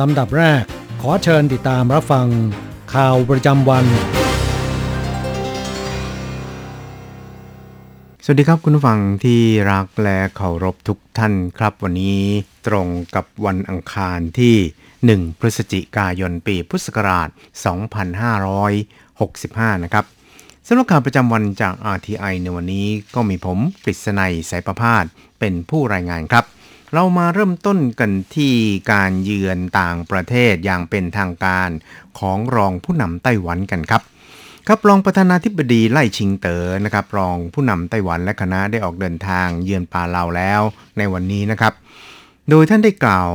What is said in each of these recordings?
ลำดับแรก ขอเชิญติดตามรับฟัง ข่าวประจำวัน สวัสดีครับคุณฟังที่รักและเคารพทุกท่านครับ วันนี้ตรงกับวันอังคารที่ 1 พฤศจิกายนปีพุทธศักราช 2565 นะครับสำหรับข่าวประจำวันจาก RTI ในวันนี้ก็มีผมกฤษณัยสายประพาสเป็นผู้รายงานครับ เรามาเริ่มต้นกันที่การเยือนต่างประเทศอย่างเป็นทางการของรองผู้นำไต้หวันกันครับ ครับรองประธานาธิบดีไล่ชิงเต๋อนะครับ รองผู้นำไต้หวันและคณะได้ออกเดินทางเยือนปาเลาแล้วในวันนี้นะครับ โดยท่านได้กล่าว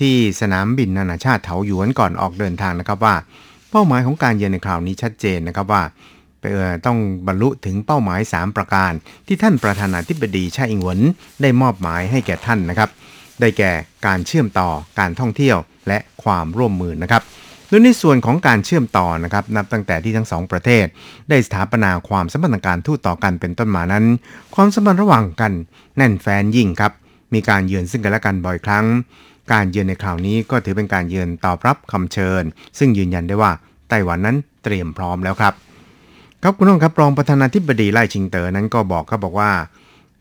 ที่สนามบินนานาชาติเถาหยวนก่อนออกเดินทางนะครับว่า เป้าหมายของการเยือนในคราวนี้ชัดเจนนะครับว่า ต้องบรรลุถึงเป้าหมาย 3 ประการ ที่ท่านประธานาธิบดีชาอิงหวนได้มอบหมายให้แก่ท่านนะครับ ได้แก่การเชื่อมต่อการท่องเที่ยวและความร่วมมือนะครับโดยในส่วนของการเชื่อมต่อนะครับนับตั้งแต่ที่ทั้งสองประเทศ ได้สถาปนาความสัมพันธ์การทูตต่อกันเป็นต้นมานั้น ความสัมพันธ์ระหว่างกันแน่นแฟนยิ่งครับ มีการเยือนซึ่งกันและกันบ่อยครั้ง การเยือนในคราวนี้ก็ถือเป็นการเยือนตอบรับคำเชิญ ซึ่งยืนยันได้ว่าไต้หวันนั้นเตรียมพร้อมแล้วครับ ครับคุณผู้ชมครับรองประธานาธิบดีไล่ชิงเตอ๋อนั้นก็บอกครับบอกว่า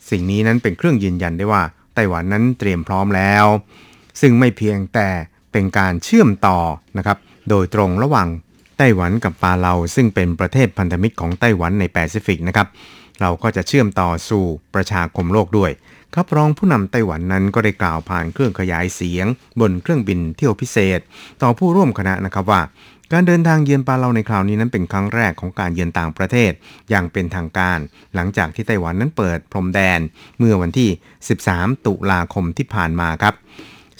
สิ่งนี้นั้นเป็นเครื่องยืนยันได้ว่าไต้หวันนั้นเตรียมพร้อมแล้ว ซึ่งไม่เพียงแต่เป็นการเชื่อมต่อนะครับโดยตรงระหว่างไต้หวันกับปาเลาซึ่งเป็นประเทศพันธมิตรของไต้หวันในแปซิฟิกนะครับเราก็จะเชื่อมต่อสู่ประชาคมโลกด้วย ครับรองผู้นำไต้หวันนั้นก็ได้กล่าวผ่านเครื่องขยายเสียง บนเครื่องบินเที่ยวพิเศษ ต่อผู้ร่วมคณะนะครับว่า การเดินทางเยือนปาเลาในคราวนี้นั้นเป็นครั้งแรกของการเยือนต่างประเทศอย่างเป็นทางการ หลังจากที่ไต้หวันนั้นเปิดพรมแดน เมื่อวันที่ 13 ตุลาคมที่ผ่านมาครับ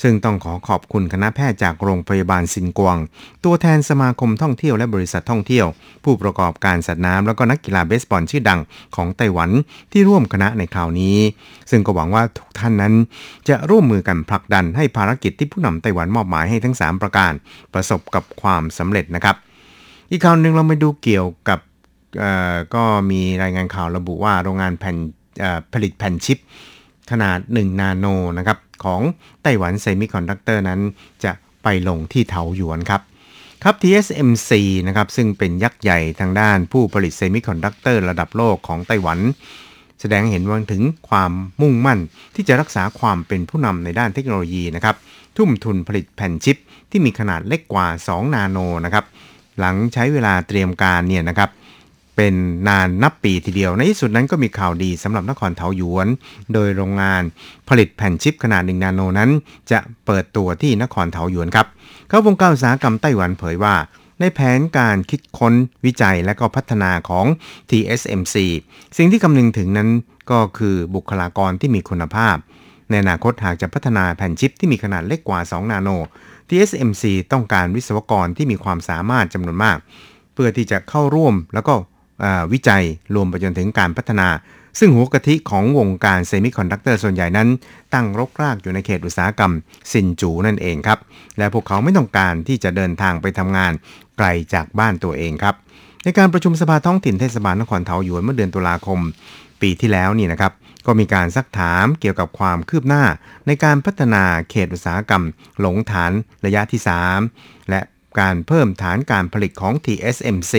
ซึ่งต้องขอขอบคุณคณะแพทย์จากโรงพยาบาลซินกวง ตัวแทนสมาคมท่องเที่ยวและบริษัทท่องเที่ยว ผู้ประกอบการสัตว์น้ำแล้วก็นักกีฬาเบสบอลชื่อดังของไต้หวันที่ร่วมคณะในคราวนี้ ซึ่งก็หวังว่าทุกท่านนั้น จะร่วมมือกันผลักดันให้ภารกิจที่ผู้นำไต้หวันมอบหมายให้ทั้ง 3 ประการ ประสบกับความสำเร็จนะครับ อีกข่าวหนึ่งเราไปดูเกี่ยวกับก็มีรายงานข่าวระบุว่าโรงงานแผ่นผลิตแผ่นชิป ขนาด 1 นาโนนะครับของไต้หวันเซมิคอนดักเตอร์นั้น จะไปลงที่เถาหยวนครับครับ TSMC นะครับซึ่งเป็นยักษ์ใหญ่ทางด้านผู้ผลิตเซมิคอนดักเตอร์ระดับโลกของไต้หวัน แสดงเห็นว่าถึงความมุ่งมั่นที่จะรักษาความเป็นผู้นำในด้านเทคโนโลยีนะครับทุ่มทุนผลิตแผ่นชิปที่มีขนาดเล็กกว่า 2 นาโนนะครับหลังใช้เวลาเตรียมการเนี่ยนะครับ เป็นนานนับปีทีเดียว ในที่สุดนั้นก็มีข่าวดีสำหรับนครเทาหยวน โดยโรงงานผลิตแผ่นชิปขนาด 1 นาโนนั้น จะเปิดตัวที่นครเทาหยวนครับเขาวงการอุตสาหกรรมไต้หวันเผยว่า ในแผนการคิดค้นวิจัยและก็พัฒนาของ TSMC สิ่งที่คำนึงถึงนั้นก็คือบุคลากรที่มีคุณภาพ ในอนาคตหากจะพัฒนาแผ่นชิปที่มีขนาดเล็กกว่า 2 นาโน TSMC ต้องการวิศวกรที่มีความสามารถจำนวนมาก เพื่อที่จะเข้าร่วมแล้วก็ วิจัยรวมไปจนถึงการพัฒนา ซึ่งหัวกะทิของวงการเซมิคอนดักเตอร์ส่วนใหญ่นั้น ตั้งรกรากอยู่ในเขตอุตสาหกรรมซินจูนั่นเองครับ และพวกเขาไม่ต้องการที่จะเดินทางไปทำงานไกลจากบ้านตัวเองครับในการประชุมสภาท้องถิ่นเทศบาลนครเทาหยวนเมื่อเดือนตุลาคม ปีที่แล้วนี่นะครับ ก็มีการซักถามเกี่ยวกับความคืบหน้า ในการพัฒนาเขตอุตสาหกรรม หลงฐานระยะที่ 3 และ การเพิ่มฐานการผลิตของ TSMC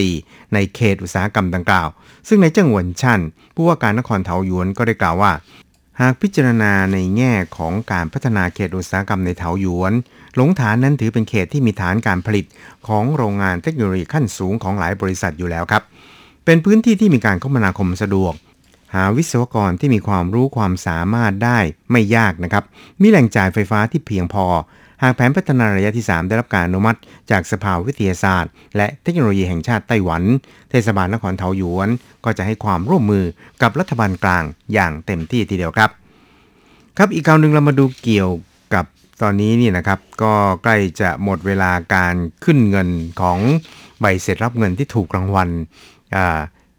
ในเขตอุตสาหกรรมดังกล่าว ซึ่งในเจิ้งหวนชันผู้ว่าการนครเทาหยวนก็ได้กล่าวว่า หากพิจารณาในแง่ของการพัฒนาเขตอุตสาหกรรมในเถาหยวน หลงฐานนั้นถือเป็นเขตที่มีฐานการผลิตของโรงงานเทคโนโลยีขั้นสูงของหลายบริษัทอยู่แล้วครับ เป็นพื้นที่ที่มีการคมนาคมสะดวกหาวิศวกรที่มีความรู้ความสามารถได้ไม่ยากนะครับ มีแหล่งจ่ายไฟฟ้าที่เพียงพอ หากแผนพัฒนาระยะที่ 3 ได้รับการอนุมัติ จากสภาวิทยาศาสตร์ และเทคโนโลยีแห่งชาติไต้หวัน เทศบาลนครเทาหยวน ก็จะให้ความร่วมมือกับรัฐบาลกลางอย่างเต็มที่ทีเดียวครับ ครับอีกข่าวหนึ่งเรามาดูเกี่ยวกับตอนนี้นี่นะครับก็ใกล้จะหมดเวลาการขึ้นเงินของใบเสร็จรับเงินที่ถูกรางวัล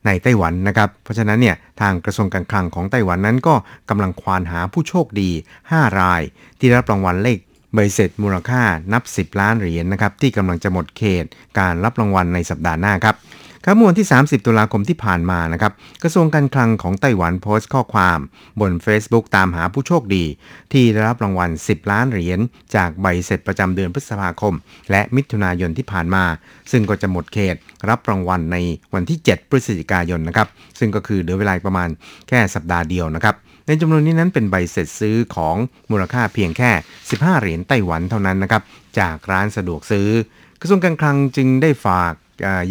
ในไต้หวันนะครับ เพราะฉะนั้นเนี่ยทางกระทรวงการคลังของไต้หวันนั้นก็กำลังควานหาผู้โชคดี 5 ราย ที่รับรางวัลเลข ใบเสร็จมูลค่านับ 10 ล้านเหรียญนนะครับที่กำลังจะหมดเขตการรับรางวัลในสัปดาห์หน้าครับครับเมื่อวันที่ 30 ตุลาคมที่ผ่านมานะครับกระทรวงการคลังของไต้หวันโพสต์ข้อความบน Facebook ตามหาผู้โชคดี ที่ได้รับรางวัล 10 ล้านเหรียญจากใบเสร็จประจำเดือนพฤษภาคม และมิถุนายนที่ผ่านมา ซึ่งก็จะหมดเขตรับรางวัลในวันที่ 7 พฤศจิกายนนะครับซึ่งก็คือเหลือเวลาประมาณแค่สัปดาห์เดียวนะครับ ในจำนวนนี้นั้นเป็นใบเสร็จซื้อของมูลค่าเพียงแค่ 15 เหรียญไต้หวันเท่านั้นนะครับ จากร้านสะดวกซื้อ กระทรวงการคลังจึงได้ฝาก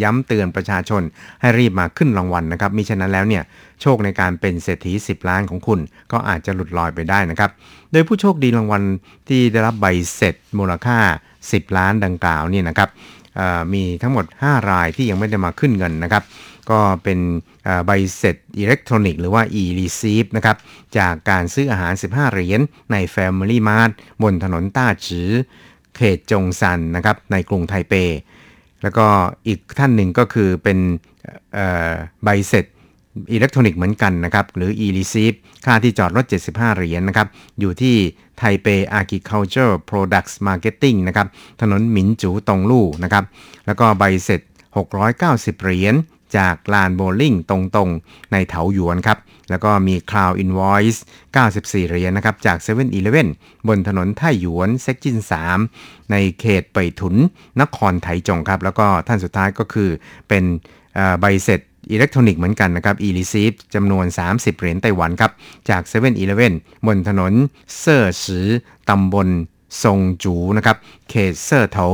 ย้ำเตือนประชาชนให้รีบมาขึ้นรางวัลนะครับมิฉะนั้นแล้วเนี่ยโชคในการเป็นเศรษฐี 10 ล้านของคุณ ก็อาจจะหลุดลอยไปได้นะครับ โดยผู้โชคดีรางวัลที่ได้รับใบเสร็จมูลค่า 10 ล้านดังกล่าวนี่นะครับมีทั้งหมด 5 รายที่ยังไม่ได้มาขึ้นเงินนะครับ ก็เป็น ใบเสร็จอิเล็กทรอนิกส์หรือว่า e-receipt นะครับจากการซื้ออาหาร 15 เหรียญใน Family Mart บนถนนต้าจือเขตจงซันนะครับในกรุงไทเป แล้วก็อีกท่านหนึ่งก็คือเป็นใบเสร็จอิเล็กทรอนิกส์เหมือนกันนะครับ หรือ e-receipt ค่าที่จอดรถ 75 เหรียญนนะครับ อยู่ที่ไทเป Agriculture Products Marketing นะครับ ถนนหมินจูตงลู่นะครับ แล้วก็ใบเสร็จ 690 เหรียญ จากลานโบลิ่งตรงๆ ในเถาหยวนครับ แล้วก็มี Cloud Invoice 94 เหรียญนะครับ จาก7 e เ e ่ e บนถนนไทหยวนเซกจิน 3 ในเขตเป่ยถุนนครไถจงครับ แล้วก็ท่านสุดท้ายก็คือเป็นใบเสร็จอิเล็กทรอนิกส์เหมือนกันนะครับ e-receipt จำนวน 30 เหรียญไต้หวันครับ จาก7 e เ e ่ e บนถนนเซ่อซือตำบลซงจูนะครับ เขตเซ่อเถา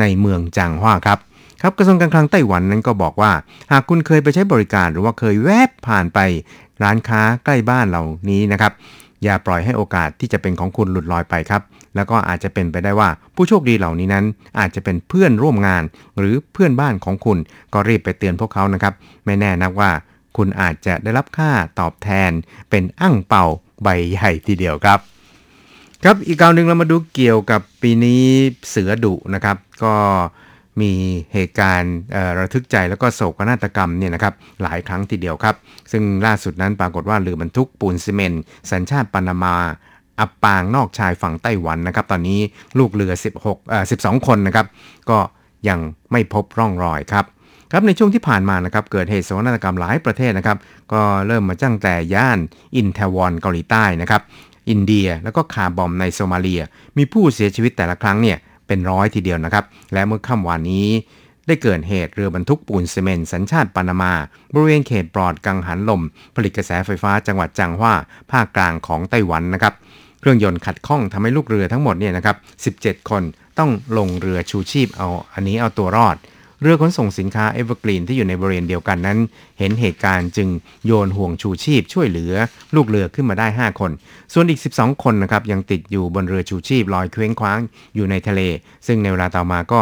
ในเมืองจางฮวาครับ ครับกระทรวงการคลังไต้หวันนั้นก็บอกว่า หากคุณเคยไปใช้บริการหรือว่าเคยแวบผ่านไปร้านค้าใกล้บ้านเหล่านี้นะครับอย่าปล่อยให้โอกาสที่จะเป็นของคุณหลุดลอยไปครับ แล้วก็อาจจะเป็นไปได้ว่าผู้โชคดีเหล่านี้นั้น อาจจะเป็นเพื่อนร่วมงาน หรือเพื่อนบ้านของคุณ ก็รีบไปเตือนพวกเขานะครับ ไม่แน่นักว่า คุณอาจจะได้รับค่าตอบแทน เป็นอั่งเป่าใบใหญ่ทีเดียวครับ ครับอีกข่าวหนึ่งเรามาดูเกี่ยวกับปีนี้เสือดุนะครับ ก็ มีเหตุการณ์ระทึกใจแล้วก็โศกนาฏกรรมเนี่ยนะครับหลายครั้งทีเดียวครับ ซึ่งล่าสุดนั้นปรากฏว่าเรือบรรทุกปูนซีเมนต์สัญชาติปานามาอับปางนอกชายฝั่งไต้หวันนะครับ ตอนนี้ลูกเรือ 16เอ่อ12 คนนะครับ ก็ยังไม่พบร่องรอยครับครับในช่วงที่ผ่านมานะครับเกิดเหตุโศกนาฏกรรมหลายประเทศนะครับ ก็เริ่มมาตั้งแต่ย่านอิแทวอนเกาหลีใต้นะครับ อินเดียแล้วก็ car bomb ในโซมาเลีย มีผู้เสียชีวิตแต่ละครั้งเนี่ย เป็นร้อยทีเดียวนะครับ และเมื่อค่ำวานนี้ ได้เกิดเหตุเรือบรรทุกปูนซีเมนต์สัญชาติปานามา บริเวณเขตปลอดกังหันลม ผลิตกระแสไฟฟ้าจังหวัดจางฮว่าภาคกลางของไต้หวันนะครับเครื่องยนต์ขัดข้องทำให้ลูกเรือทั้งหมดเนี่ยนะครับ 17 คนต้องลงเรือชูชีพเอาอันนี้เอาตัวรอด เรือขนส่งสินค้า Evergreen ที่อยู่ในบริเวณเดียวกันนั้น เห็นเหตุการณ์จึงโยนห่วงชูชีพช่วยเหลือลูกเรือขึ้นมาได้ 5 คน ส่วนอีก 12 คนนะครับยังติดอยู่บนเรือชูชีพลอยเคว้งคว้างอยู่ในทะเล ซึ่งในเวลาต่อมาก็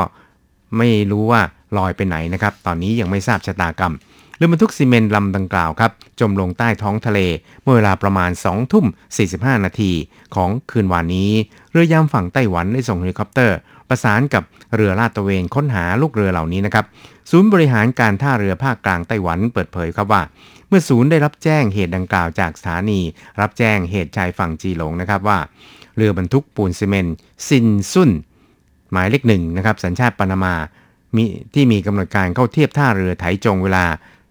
ไม่รู้ว่าลอยไปไหนนะครับ ตอนนี้ยังไม่ทราบชะตากรรมเรือบรรทุกซีเมนต์ลำดังกล่าวครับ จมลงใต้ท้องทะเล เมื่อเวลาประมาณ 2 ทุ่ม 45 นาทีของคืนวานนี้ เรือยามฝั่งไต้หวันได้ส่งเฮลิคอปเตอร์ ประสานกับเรือลาดตระเวนค้นหาลูกเรือเหล่านี้นะครับ ศูนย์บริหารการท่าเรือภาคกลางไต้หวันเปิดเผยครับว่า เมื่อศูนย์ได้รับแจ้งเหตุดังกล่าวจากสถานี รับแจ้งเหตุชายฝั่งจีหลงนะครับว่า เรือบรรทุกปูนซีเมนต์ซินซุนหมายเลขหนึ่งนะครับสัญชาติปานามามีที่มีกำหนดการเข้าเทียบท่าเรือไถจงเวลา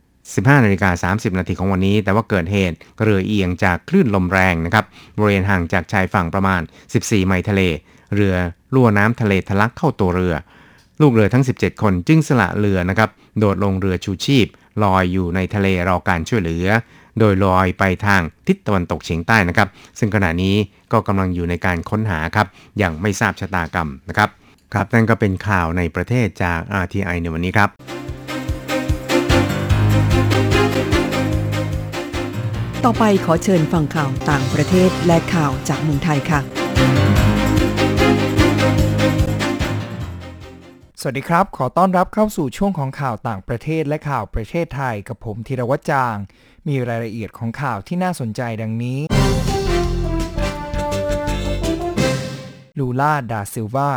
15นาฬิกา30 นาทีของวันนี้ แต่ว่าเกิดเหตุเรือเอียงจากคลื่นลมแรงนะครับบริเวณห่างจากชายฝั่งประมาณ 14 ไมล์ทะเล เรือรั่วน้ำทะเลทะลักเข้าตัวเรือ ลูกเรือทั้ง 17 คนจึงสละเรือนะครับโดดลงเรือชูชีพ ลอยอยู่ในทะเลรอการช่วยเหลือ โดยลอยไปทางทิศตะวันตกเฉียงใต้นะครับ ซึ่งขณะนี้ก็กำลังอยู่ในการค้นหาครับอย่างไม่ทราบชะตากรรมนะครับครับนั่นก็เป็นข่าวในประเทศจาก RTI ในวันนี้ครับต่อไปขอเชิญฟังข่าวต่างประเทศและข่าวจากเมืองไทยค่ะ สวัสดีครับ ขอต้อนรับเข้าสู่ช่วงของข่าวต่างประเทศและข่าวประเทศไทยกับผมธีรวัจจาง มีรายละเอียดของข่าวที่น่าสนใจดังนี้ ลูลาดาซิลวา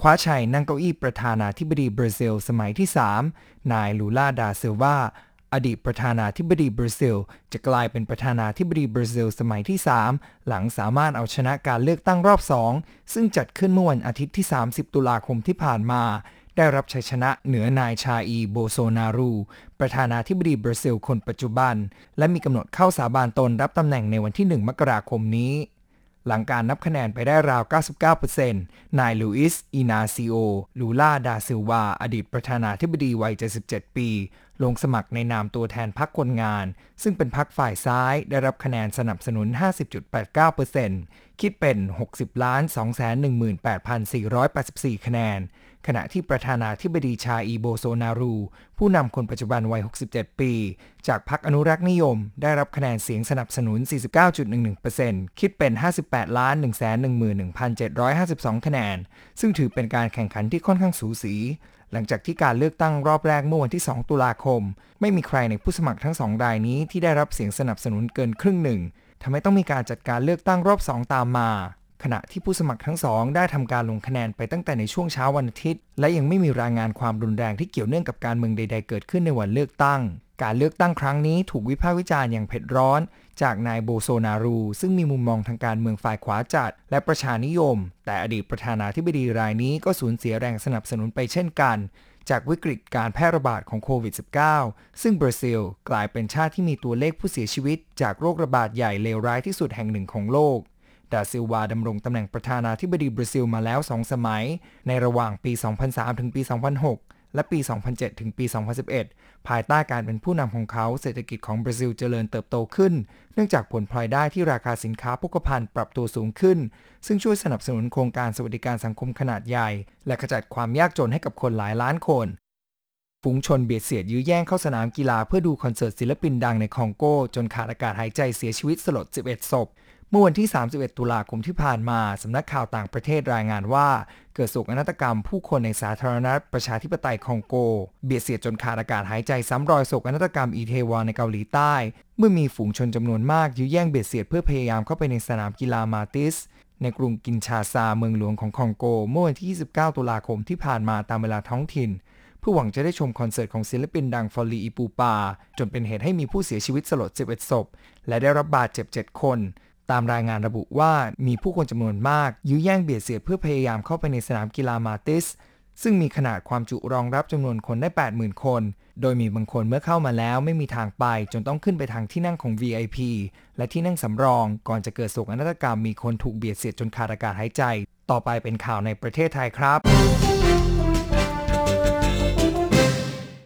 คว้าชัยนั่งเก้าอี้ประธานาธิบดีบราซิล สมัยที่ 3 นายลูลาดาซิลวาอดีตประธานาธิบดีบราซิล จะกลายเป็นประธานาธิบดีบราซิล สมัยที่ 3 หลังสามารถเอาชนะการเลือกตั้งรอบ 2 ซึ่งจัดขึ้นเมื่อวันอาทิตย์ที่ 30 ตุลาคมที่ผ่านมา ได้รับชัยชนะเหนือนายชาอีโบโซนารู ประธานาธิบดีบราซิลคนปัจจุบัน และมีกำหนดเข้าสาบานตนรับตำแหน่งในวันที่ 1 มกราคมนี้ หลังการนับคะแนนไปได้ราว 99%นายลูอิส อินาซิโอ ลูล่า ดาซิลวา อดีตประธานาธิบดีวัย 77 ปี ลงสมัครในนามตัวแทนพรรคคนงาน ซึ่งเป็นพรรคฝ่ายซ้าย ได้รับคะแนนสนับสนุน 50.89%คิดเป็น 60 218,484 คะแนน ขณะที่ประธานาธิบดีชาอีโบโซนารู ผู้นำคนปัจจุบันวัย 67 ปี จากพรรคอนุรักษ์นิยม ได้รับคะแนนเสียงสนับสนุน 49.11%คิดเป็น 58 ล้าน 111,752 คะแนน ซึ่งถือเป็นการแข่งขันที่ค่อนข้างสูสี หลังจากที่การเลือกตั้งรอบแรกเมื่อวันที่ 2 ตุลาคม ไม่มีใครในผู้สมัครทั้งสองรายนี้ที่ได้รับเสียงสนับสนุนเกินครึ่งหนึ่งทำให้ต้องมีการจัดการเลือกตั้งรอบ2ตามมา ขณะที่ผู้สมัครทั้งสองได้ทำการลงคะแนนไปตั้งแต่ในช่วงเช้าวันอาทิตย์ และยังไม่มีรายงานความรุนแรงที่เกี่ยวเนื่องกับการเมืองใด ๆ เกิดขึ้นในวันเลือกตั้ง การเลือกตั้งครั้งนี้ถูกวิพากษ์วิจารณ์อย่างเผ็ดร้อน จากนายโบโซนารู ซึ่งมีมุมมองทางการเมืองฝ่ายขวาจัด และประชานิยม แต่อดีตประธานาธิบดีรายนี้ก็สูญเสียแรงสนับสนุนไปเช่นกันจากวิกฤตการแพร่ระบาดของโควิด -19 ซึ่งบราซิลกลายเป็นชาติที่มีตัวเลขผู้เสียชีวิต จากโรคระบาดใหญ่เลวร้ายที่สุดแห่งหนึ่งของโลก ดาซิลวาดำรงตำแหน่งประธานาธิบดีบราซิลมาแล้ว 2 สมัย ในระหว่างปี 2003 ถึงปี 2006 และปี 2007 ถึงปี 2011 ภายใต้การเป็นผู้นำของเขาเศรษฐกิจของบราซิลเจริญเติบโตขึ้น เนื่องจากผลพลอยได้ที่ราคาสินค้าโภคภัณฑ์ปรับตัวสูงขึ้น ซึ่งช่วยสนับสนุนโครงการสวัสดิการสังคมขนาดใหญ่ และขจัดความยากจนให้กับคนหลายล้านคนฝูงชนเบียดเสียดยื้อแย่งเข้าสนามกีฬาเพื่อดูคอนเสิร์ตศิลปินดังในคองโกจนขาดอากาศหายใจเสียชีวิตสลด 11 ศพ มื่อวันที่ 31 ตุลาคมที่ผ่านมา สำนักข่าวต่างประเทศรายงานว่า เกิดโศกนาฏกรรมผู้คนในสาธารณรัฐประชาธิปไตยคองโก เบียดเสียดจนขาดอากาศหายใจซ้ำรอยโศกนาฏกรรมอีเทวอนในเกาหลีใต้ เมื่อมีฝูงชนจำนวนมากยื้อแย่งเบียดเสียดเพื่อพยายามเข้าไปในสนามกีฬามาติส ในกรุงกินชาซาเมืองหลวงของคองโก เมื่อวันที่ 29 ตุลาคมที่ผ่านมาตามเวลาท้องถิ่นเพื่อหวังจะได้ชมคอนเสิร์ตของศิลปินดังฟอลลีอีปูปา จนเป็นเหตุให้มีผู้เสียชีวิตสลด 11 ศพ และได้รับบาดเจ็บ 7 คน ตามรายงานระบุว่ามีผู้คนจำนวนมาก ยื้อแย่งเบียดเสียดเพื่อพยายามเข้าไปในสนามกีฬามาติส ซึ่งมีขนาดความจุรองรับจำนวนคนได้ 80,000 คน โดยมีบางคนเมื่อเข้ามาแล้วไม่มีทางไปจนต้องขึ้นไปทางที่นั่งของ VIP และที่นั่งสำรอง ก่อนจะเกิดโศกนาฏกรรมมีคนถูกเบียดเสียดจนขาดอากาศหายใจ ต่อไปเป็นข่าวในประเทศไทยครับ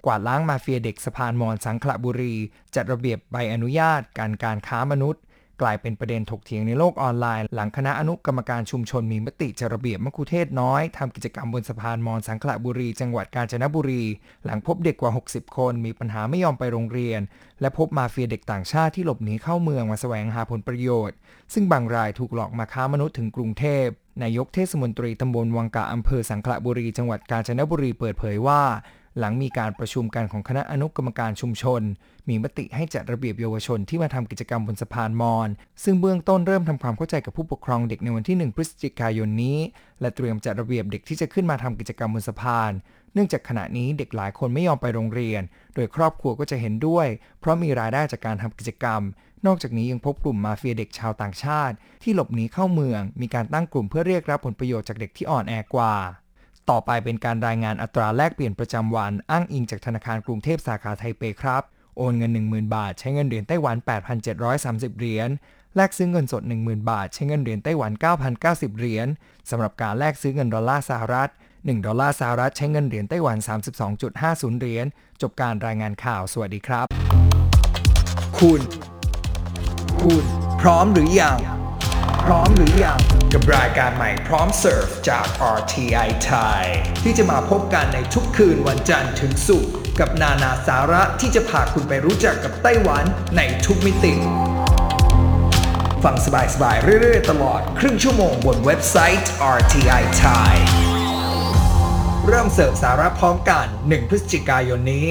กวาดล้างมาเฟียเด็กสะพานมอญสังขละบุรี จัดระเบียบใบอนุญาตการการค้ามนุษย์ กลายเป็นประเด็นถกเถียงในโลกออนไลน์ หลังคณะอนุกรรมการชุมชนมีมติจัดระเบียบมะคุเทศน้อยทำกิจกรรมบนสะพานมอญสังขละบุรี จังหวัดกาญจนบุรี หลังพบเด็กกว่า 60 คน มีปัญหาไม่ยอมไปโรงเรียน และพบมาเฟียเด็กต่างชาติที่หลบหนีเข้าเมืองมาแสวงหาผลประโยชน์ ซึ่งบางรายถูกหลอกมาค้ามนุษย์ถึงกรุงเทพนายกเทศมนตรีตำบลวังกะอำเภอสังขละบุรี จังหวัดกาญจนบุรีเปิดเผยว่า หลังมีการประชุมกันของคณะอนุกรรมการชุมชน มีมติให้จัดระเบียบเยาวชนที่มาทำกิจกรรมบนสะพานมอญซึ่งเบื้องต้นเริ่มทำความเข้าใจกับผู้ปกครองเด็กในวันที่ 1 พฤศจิกายนนี้ และเตรียมจัดระเบียบเด็กที่จะขึ้นมาทำกิจกรรมบนสะพาน เนื่องจากขณะนี้เด็กหลายคนไม่ยอมไปโรงเรียน โดยครอบครัวก็จะเห็นด้วย เพราะมีรายได้จากการทำกิจกรรม นอกจากนี้ยังพบกลุ่มมาเฟียเด็กชาวต่างชาติ ที่หลบหนีเข้าเมือง มีการตั้งกลุ่มเพื่อเรียกรับผลประโยชน์จากเด็กที่อ่อนแอกว่า ต่อไปเป็นการรายงานอัตราแลกเปลี่ยนประจำวัน อ้างอิงจากธนาคารกรุงเทพสาขาไทเปครับ โอนเงิน 10,000 บาท ใช้เงินเหรียญไต้หวัน 8,730 เหรียญ แลกซื้อเงินสด 10,000 บาท ใช้เงินเหรียญไต้หวัน 9,090 เหรียญสำหรับการแลกซื้อเงินดอลลาร์สหรัฐ 1 ดอลลาร์สหรัฐใช้เงินเหรียญไต้หวัน 32.50 เหรียญ จบการรายงานข่าว สวัสดีครับ คุณ คุณ พร้อมหรือยัง พร้อมหรือยังกับรายการใหม่พร้อมเสิร์ฟจาก RTI ไทยที่จะมาพบกันในทุกคืนวันจันทร์ถึงศุกร์กับนานาสาระที่จะพาคุณไปรู้จักกับไต้หวันในทุกมิติ ฟังสบายๆ เรื่อยๆ ตลอดครึ่งชั่วโมงบนเว็บไซต์ RTI Thai เริ่มเสิร์ฟสาระพร้อมกัน 1 พฤศจิกายนนี้